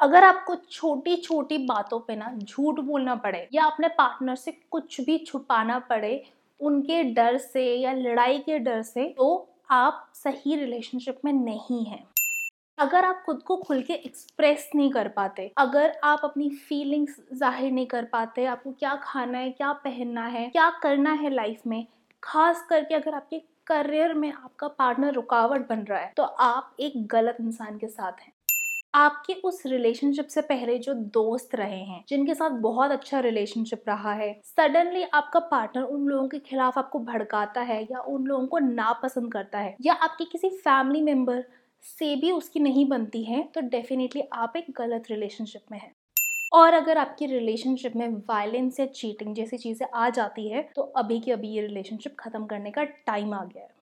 अगर आपको छोटी छोटी बातों पे ना झूठ बोलना पड़े या अपने पार्टनर से कुछ भी छुपाना पड़े, उनके डर से या लड़ाई के डर से तो आप सही रिलेशनशिप में नहीं हैं। अगर आप खुद को खुल के एक्सप्रेस नहीं कर पाते, अगर आप अपनी फीलिंग्स ज़ाहिर नहीं कर पाते, आपको क्या खाना है, क्या पहनना है, क्या करना है लाइफ में, खास करके अगर आपके करियर में आपका पार्टनर रुकावट बन रहा है तो आप एक गलत इंसान के साथ हैं। आपके उस रिलेशनशिप से पहले जो दोस्त रहे हैं, जिनके साथ बहुत अच्छा रिलेशनशिप रहा है सडनली आपका पार्टनर उन लोगों के खिलाफ आपको भड़काता है या उन लोगों को नापसंद करता है या आपके किसी फैमिली मेंबर से भी उसकी नहीं बनती है तो डेफिनेटली आप एक गलत रिलेशनशिप में हैं। और अगर आपकी रिलेशनशिप में वायलेंस या चीटिंग जैसी चीज़ें आ जाती है तो अभी के अभी ये रिलेशनशिप ख़त्म करने का टाइम आ गया है।